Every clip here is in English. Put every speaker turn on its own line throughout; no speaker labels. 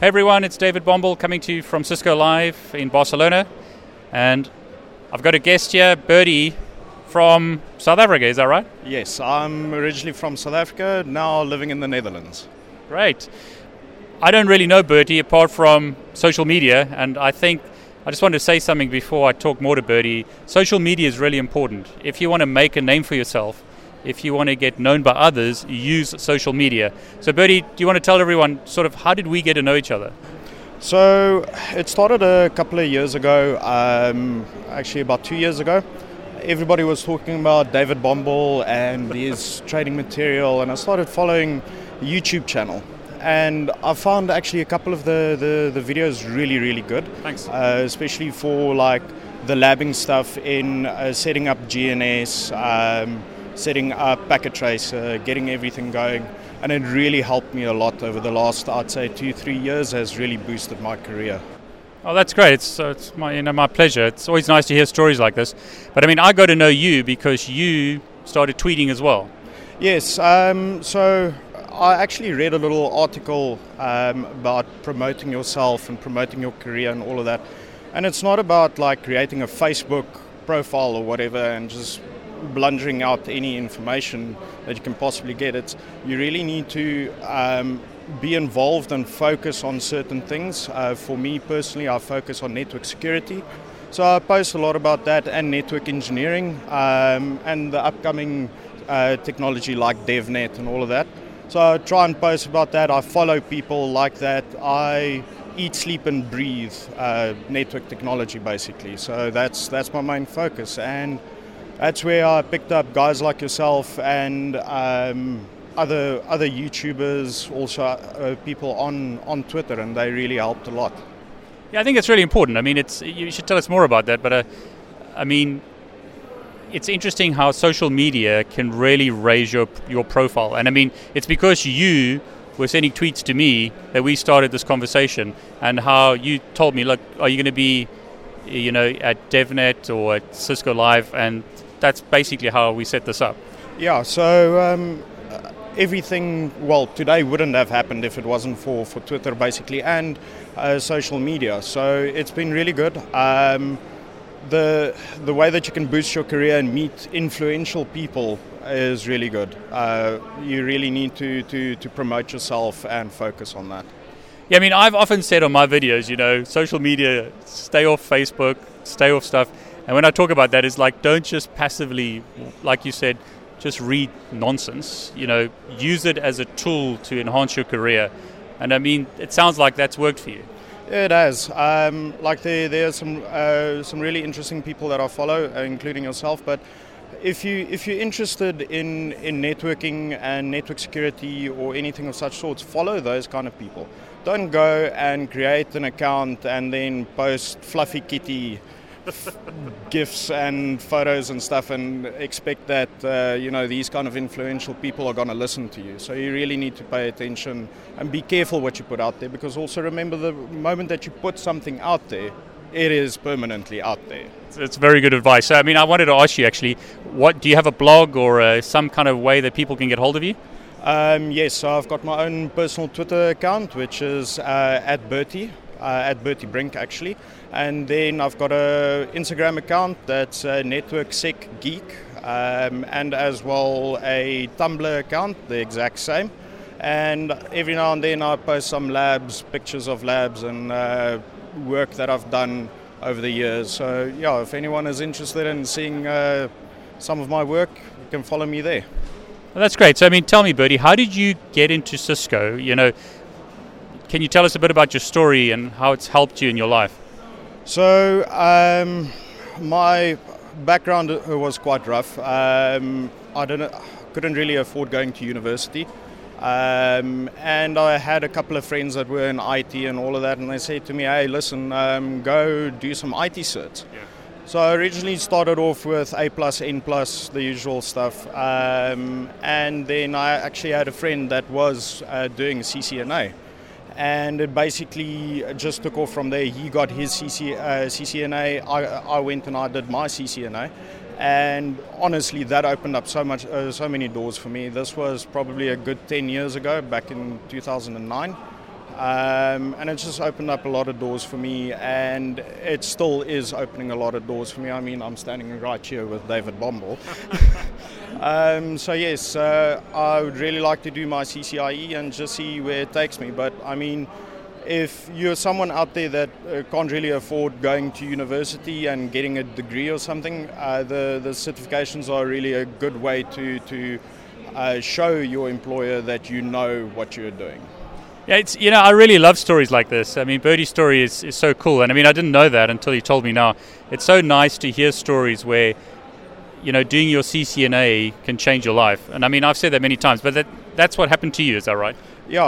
Hey everyone, it's David Bombal coming to you from Cisco Live in Barcelona. And I've got a guest here, Bertie from South Africa, is that right?
Yes, I'm originally from South Africa, now living in the Netherlands.
Great. I don't really know Bertie apart from social media, and I think I just wanted to say something before I talk more to Bertie. Social media is really important. If you want to make a name for yourself, if you want to get known by others, use social media. So, Bertie, do you want to tell everyone sort of how did we get to know each other?
So, it started a couple of years ago, um, actually, about two years ago. Everybody was talking about David Bombal and his trading material, and I started following a YouTube channel. And I found actually a couple of the, the, the videos really, really good.
Thanks.
Uh, especially for like the labbing stuff in uh, setting up GNS. Um, setting up packet tracer, getting everything going. And it really helped me a lot over the last, I'd say, two, three years has really boosted my career.
Oh, that's great. It's, uh, it's my, you know, my pleasure. It's always nice to hear stories like this. But I mean, I got to know you because you started tweeting as well.
Yes. Um, so I actually read a little article um, about promoting yourself and promoting your career and all of that. And it's not about like creating a Facebook profile or whatever and just blundering out any information that you can possibly get. It's you really need to um, be involved and focus on certain things. Uh, for me personally, I focus on network security. So I post a lot about that and network engineering um, and the upcoming uh, technology like DevNet and all of that. So I try and post about that. I follow people like that. I eat, sleep, and breathe uh, network technology basically. So that's that's my main focus and that's where I picked up guys like yourself and um, other other YouTubers, also uh, people on on Twitter, and they really helped a lot.
Yeah, I think it's really important. I mean, it's you should tell us more about that. But uh, I mean, it's interesting how social media can really raise your your profile. And I mean, it's because you were sending tweets to me that we started this conversation, and how you told me, look, are you going to be, you know, at DevNet or at Cisco Live, and that's basically how we set this up.
Yeah, so um, everything, well, today wouldn't have happened if it wasn't for, for Twitter, basically, and uh, social media. So it's been really good. Um, the, the way that you can boost your career and meet influential people is really good. Uh, you really need to, to, to promote yourself and focus on that.
Yeah, I mean, I've often said on my videos, you know, social media, stay off Facebook, stay off stuff and when I talk about that, it's like don't just passively, like you said, just read nonsense. You know, use it as a tool to enhance your career. And I mean, it sounds like that's worked for you.
It has. Um, like there, there are some uh, some really interesting people that I follow, uh, including yourself. But if you if you're interested in in networking and network security or anything of such sorts, follow those kind of people. Don't go and create an account and then post fluffy kitty gifs and photos and stuff and expect that uh, you know these kind of influential people are going to listen to you. So you really need to pay attention and be careful what you put out there because also remember the moment that you put something out there it is permanently out there.
It's very good advice. So, i mean i wanted to ask you actually what do you have a blog or uh, some kind of way that people can get hold of you?
Um, yes so i've got my own personal twitter account which is uh, at bertie at bertie brink actually and then I've got an Instagram account that's uh, Network Sec Geek, um, and as well a Tumblr account, the exact same. And every now and then I post some labs, pictures of labs, and uh, work that I've done over the years. So yeah, if anyone is interested in seeing uh, some of my work, you can follow me there.
Well, that's great. So I mean, tell me, Bertie, how did you get into Cisco? You know, can you tell us a bit about your story and how it's helped you in your life?
So um, my background was quite rough. Um, I didn't, couldn't really afford going to university, Um, and I had a couple of friends that were in IT and all of that, and they said to me, "Hey, listen, um, go do some IT certs." Yeah. So I originally started off with A plus, N plus, the usual stuff, um, and then I actually had a friend that was uh, doing CCNA, and it basically just took off from there. He got his CC, uh, CCNA, I, I went and I did my CCNA, and honestly, that opened up so much, uh, so many doors for me. This was probably a good 10 years ago, back in 2009. Um, and it just opened up a lot of doors for me, and it still is opening a lot of doors for me. I mean, I'm standing right here with David Bombal. um, so, yes, uh, I would really like to do my CCIE and just see where it takes me. But I mean, if you're someone out there that uh, can't really afford going to university and getting a degree or something, uh, the, the certifications are really a good way to, to uh, show your employer that you know what you're doing.
Yeah, it's you know I really love stories like this. I mean, Bertie's story is, is so cool, and I mean I didn't know that until you told me now. It's so nice to hear stories where you know doing your CCNA can change your life, and I mean I've said that many times, but that that's what happened to you, is that right?
Yeah,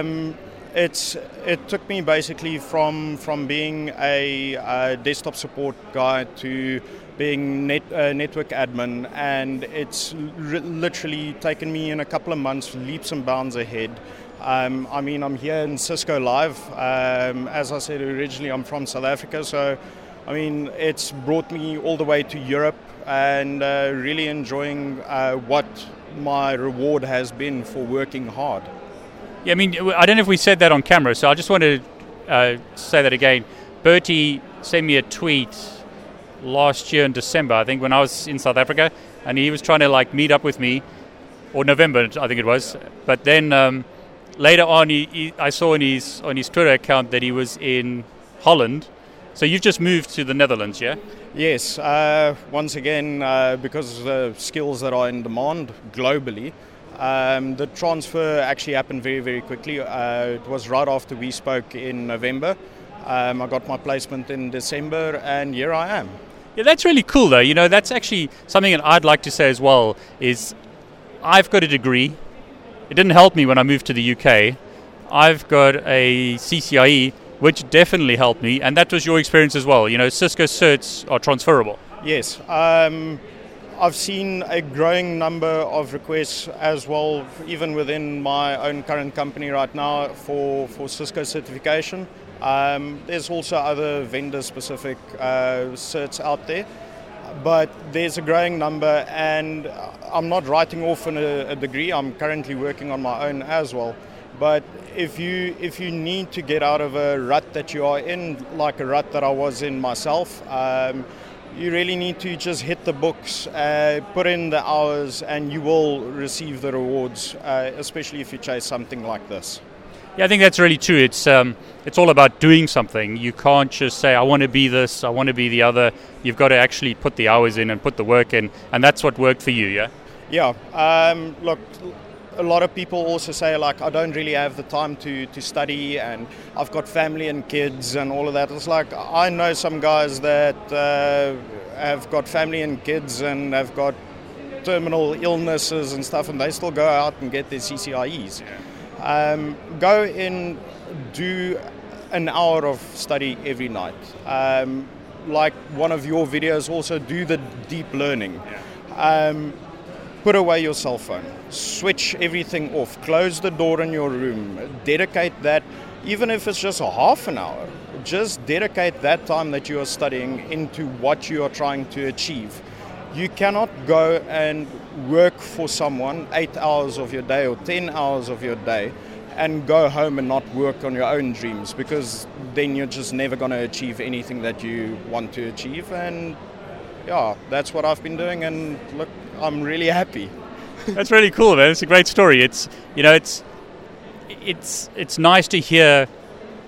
um, it's it took me basically from from being a, a desktop support guy to being net, network admin, and it's literally taken me in a couple of months leaps and bounds ahead. Um, I mean, I'm here in Cisco Live. Um, as I said originally, I'm from South Africa, so I mean, it's brought me all the way to Europe and uh, really enjoying uh, what my reward has been for working hard.
Yeah, I mean, I don't know if we said that on camera, so I just want to uh, say that again. Bertie sent me a tweet last year in December, I think, when I was in South Africa, and he was trying to like meet up with me, or November, I think it was. But then um, later on, he, he, I saw on his on his Twitter account that he was in Holland. So you've just moved to the Netherlands, yeah?
Yes. Uh, once again, uh, because of the skills that are in demand globally, um, the transfer actually happened very, very quickly. Uh, it was right after we spoke in November. Um, I got my placement in December, and here I am.
Yeah, that's really cool, though. You know, that's actually something that I'd like to say as well. Is I've got a degree it didn't help me when I moved to the UK. I've got a CCIE, which definitely helped me, and that was your experience as well. You know, Cisco certs are transferable.
Yes. Um, I've seen a growing number of requests as well, even within my own current company right now for, for Cisco certification. Um, there's also other vendor specific uh, certs out there but there's a growing number, and I'm not writing off a, a, degree. I'm currently working on my own as well. But if you if you need to get out of a rut that you are in, like a rut that I was in myself, um, you really need to just hit the books, uh, put in the hours, and you will receive the rewards. Uh, especially if you chase something like this.
Yeah, I think that's really true. It's um, it's all about doing something. You can't just say I want to be this, I want to be the other. You've got to actually put the hours in and put the work in, and that's what worked for you. Yeah.
Yeah. Um, look, a lot of people also say like I don't really have the time to, to study and I've got family and kids and all of that. It's like I know some guys that uh, have got family and kids and have got terminal illnesses and stuff, and they still go out and get their CCIEs. Yeah. Um, go in, do an hour of study every night. Um, like one of your videos, also do the deep learning. Um, put away your cell phone, switch everything off, close the door in your room, dedicate that, even if it's just a half an hour, just dedicate that time that you are studying into what you are trying to achieve. You cannot go and work for someone eight hours of your day or 10 hours of your day and go home and not work on your own dreams because then you're just never going to achieve anything that you want to achieve. And yeah, that's what I've been doing. And look, I'm really happy.
That's really cool, man. It's a great story. It's, you know, it's, it's, it's nice to hear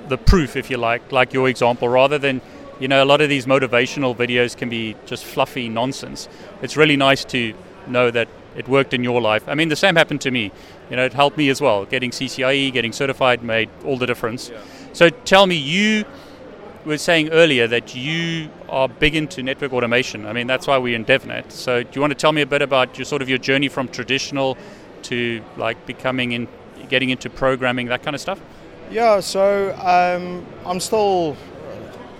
the proof, if you like, like your example, rather than you know, a lot of these motivational videos can be just fluffy nonsense. It's really nice to know that it worked in your life. I mean, the same happened to me. You know, it helped me as well. Getting CCIE, getting certified made all the difference. Yeah. So tell me, you were saying earlier that you are big into network automation. I mean, that's why we're in DevNet. So do you want to tell me a bit about your sort of your journey from traditional to like becoming in getting into programming, that kind of stuff?
Yeah, so um, I'm still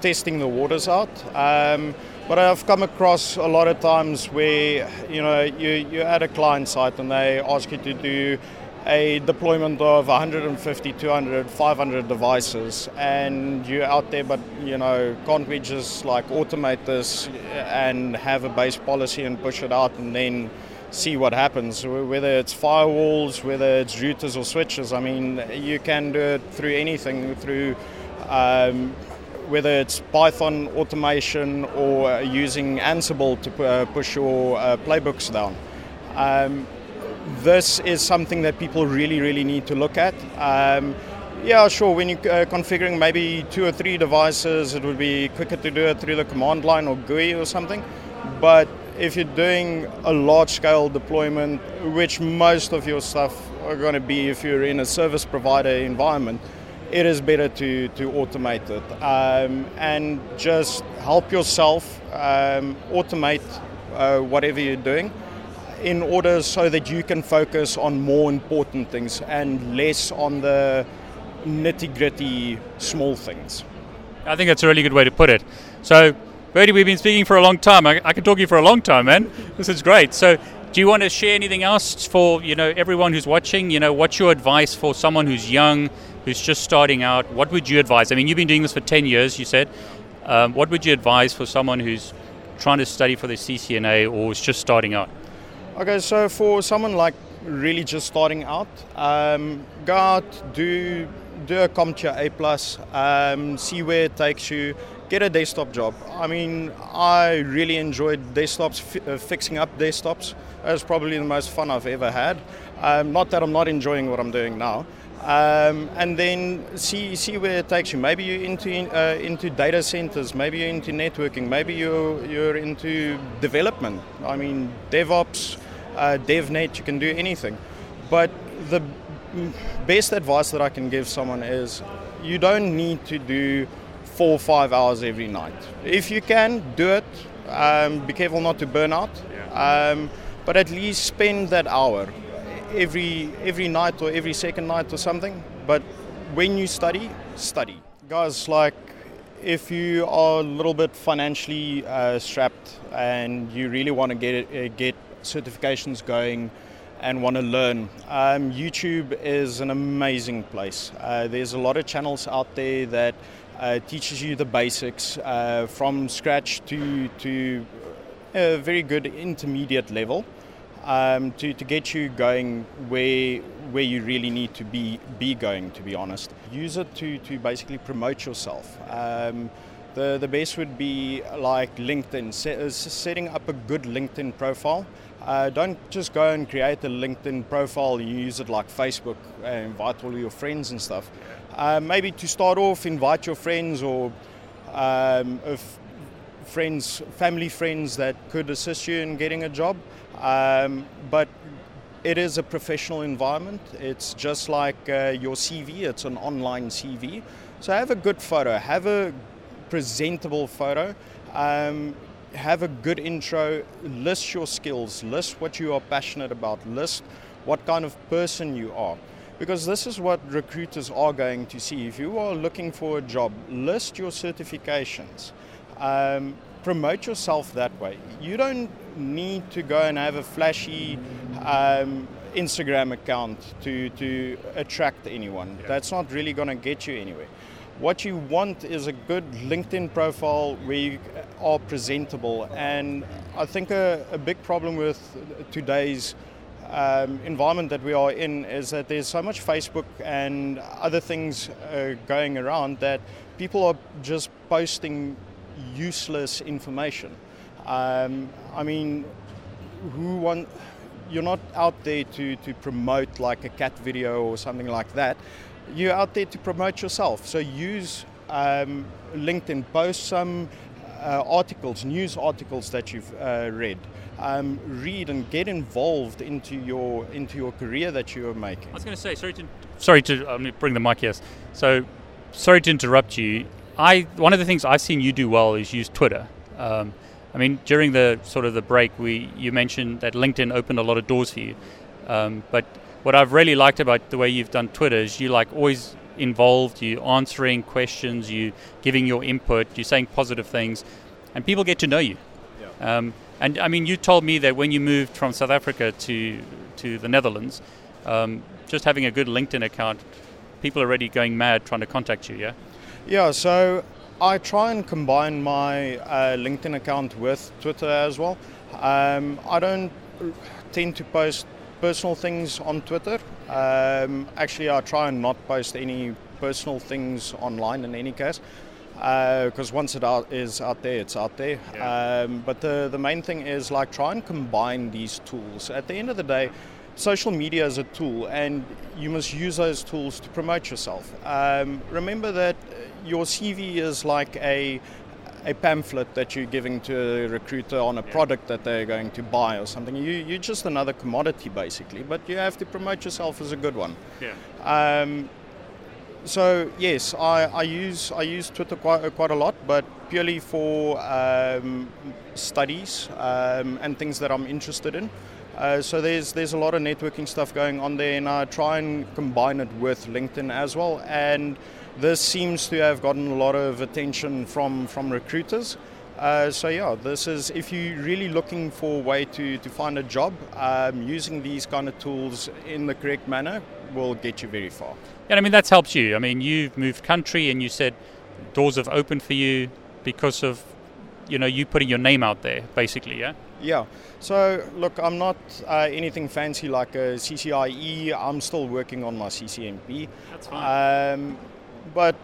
testing the waters out. Um, but I've come across a lot of times where you know you, you're at a client site and they ask you to do a deployment of 150, 200, 500 devices, and you're out there, but you know, can't we just like automate this and have a base policy and push it out and then see what happens? Whether it's firewalls, whether it's routers or switches, I mean, you can do it through anything, through um, whether it's Python automation or using Ansible to uh, push your uh, playbooks down. Um, this is something that people really, really need to look at. Um, yeah, sure, when you're uh, configuring maybe two or three devices, it would be quicker to do it through the command line or GUI or something. But if you're doing a large scale deployment, which most of your stuff are going to be if you're in a service provider environment, it is better to, to automate it um, and just help yourself um, automate uh, whatever you're doing in order so that you can focus on more important things and less on the nitty gritty small things.
I think that's a really good way to put it. So, Bertie, we've been speaking for a long time. I, I can talk to you for a long time, man. This is great. So, do you want to share anything else for you know everyone who's watching? You know, what's your advice for someone who's young, who's just starting out? What would you advise? I mean, you've been doing this for ten years. You said. Um, what would you advise for someone who's trying to study for the CCNA or is just starting out?
Okay, so for someone like really just starting out, um, go out, do do a CompTIA A plus, um, see where it takes you, get a desktop job. I mean, I really enjoyed desktops, f- uh, fixing up desktops. It was probably the most fun I've ever had. Um, not that I'm not enjoying what I'm doing now. Um, and then see see where it takes you. Maybe you're into uh, into data centers. Maybe you're into networking. Maybe you're you're into development. I mean, DevOps uh, DevNet, you can do anything. But the best advice that I can give someone is you don't need to do four or five hours every night. If you can, do it. Um, be careful not to burn out. Um, but at least spend that hour every every night or every second night or something. But when you study, study. Guys, like if you are a little bit financially uh, strapped and you really want to get uh, get certifications going and want to learn. Um, YouTube is an amazing place. Uh, there's a lot of channels out there that uh, teaches you the basics uh, from scratch to to a very good intermediate level um, to, to get you going where where you really need to be be going. To be honest, use it to to basically promote yourself. Um, the, the best would be like LinkedIn, set, setting up a good LinkedIn profile. Uh, don't just go and create a LinkedIn profile and use it like Facebook, uh, invite all your friends and stuff. Uh, maybe to start off, invite your friends or um, if friends, family friends that could assist you in getting a job. Um, but it is a professional environment. It's just like uh, your CV, it's an online CV. So have a good photo, have a presentable photo. Um, have a good intro, list your skills, list what you are passionate about, list what kind of person you are. Because this is what recruiters are going to see. If you are looking for a job, list your certifications. Um, promote yourself that way. You don't need to go and have a flashy um, Instagram account to, to attract anyone. Yeah. That's not really going to get you anywhere. What you want is a good LinkedIn profile where you are presentable. And I think a, a big problem with today's um, environment that we are in is that there's so much Facebook and other things uh, going around that people are just posting useless information. Um, I mean, who want? You're not out there to, to promote like a cat video or something like that you're out there to promote yourself. So use um, LinkedIn, post some uh, articles, news articles that you've uh, read. Um, read and get involved into your into your career that you are making.
I was going to say sorry to sorry to um, bring the mic here. So sorry to interrupt you. I one of the things I've seen you do well is use Twitter. Um, I mean, during the sort of the break, we you mentioned that LinkedIn opened a lot of doors for you, um, but what I've really liked about the way you've done Twitter is you like always involved, you answering questions, you giving your input, you saying positive things, and people get to know you. Yeah. Um, and I mean, you told me that when you moved from South Africa to to the Netherlands, um, just having a good LinkedIn account, people are already going mad trying to contact you. Yeah.
Yeah. So I try and combine my uh, LinkedIn account with Twitter as well. Um, I don't tend to post personal things on Twitter. Um, actually, I try and not post any personal things online in any case. Because uh, once it out, is out there, it's out there. Yeah. Um, but the, the main thing is like try and combine these tools. At the end of the day, social media is a tool, and you must use those tools to promote yourself. Um, remember that your CV is like a a pamphlet that you're giving to a recruiter on a product that they're going to buy or something. You, you're just another commodity basically, but you have to promote yourself as a good one.
Yeah.
Um, so yes, I, I use I use Twitter quite quite a lot, but purely for um, studies um, and things that I'm interested in. Uh, so there's there's a lot of networking stuff going on there, and I try and combine it with LinkedIn as well. And this seems to have gotten a lot of attention from from recruiters. Uh, so yeah, this is if you're really looking for a way to, to find a job, um, using these kind of tools in the correct manner will get you very far.
Yeah, I mean that's helped you. I mean you've moved country and you said doors have opened for you because of you know you putting your name out there, basically. Yeah.
Yeah. So look, I'm not uh, anything fancy like a CCIE. I'm still working on my CCNP.
That's fine.
Um, but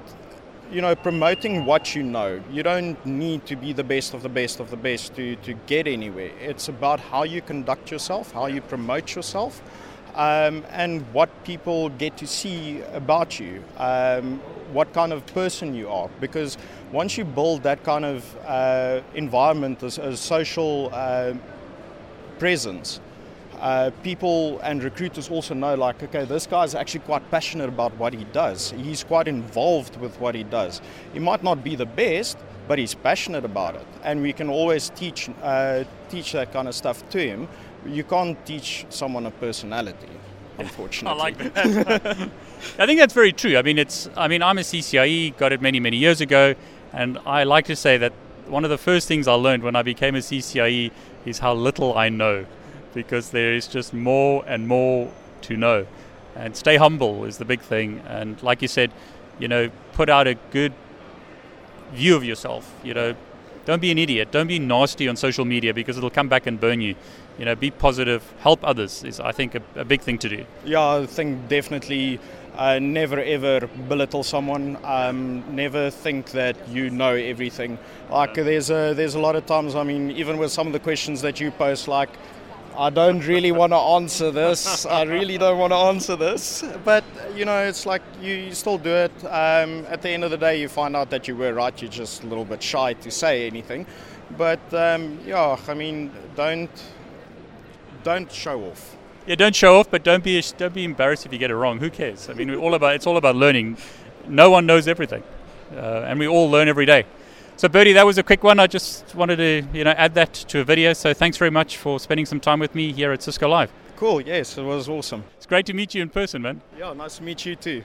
you know, promoting what you know. You don't need to be the best of the best of the best to, to get anywhere. It's about how you conduct yourself, how you promote yourself, um, and what people get to see about you, um, what kind of person you are. Because once you build that kind of uh, environment as a social uh, presence, uh, people and recruiters also know like okay this guy's actually quite passionate about what he does. He's quite involved with what he does. He might not be the best but he's passionate about it. And we can always teach uh, teach that kind of stuff to him you can't teach someone a personality unfortunately
i like that i think that's very true i mean it's i mean i'm a ccie got it many many years ago and i like to say that one of the first things i learned when i became a ccie is how little i know because there is just more and more to know. And stay humble is the big thing. And like you said, you know, put out a good view of yourself. You know, don't be an idiot. Don't be nasty on social media because it'll come back and burn you. You know, be positive. Help others is, I think, a, a big thing to do.
Yeah, I think definitely. Uh, never ever belittle someone. Um, never think that you know everything. Like there's a there's a lot of times. I mean, even with some of the questions that you post, like I don't really want to answer this. I really don't want to answer this. But, you know, it's like you, you still do it. Um, at the end of the day, you find out that you were right. You're just a little bit shy to say anything. But, um, yeah, I mean, don't don't show off.
Yeah, don't show off, but don't be don't be embarrassed if you get it wrong. Who cares? I mean, all about it's all about learning. No one knows everything, uh, and we all learn every day. So, Bertie, that was a quick one. I just wanted to, you know, add that to a video. So, thanks very much for spending some time with me here at Cisco Live.
Cool. Yes, it was awesome.
It's great to meet you in person, man.
Yeah, nice to meet you too.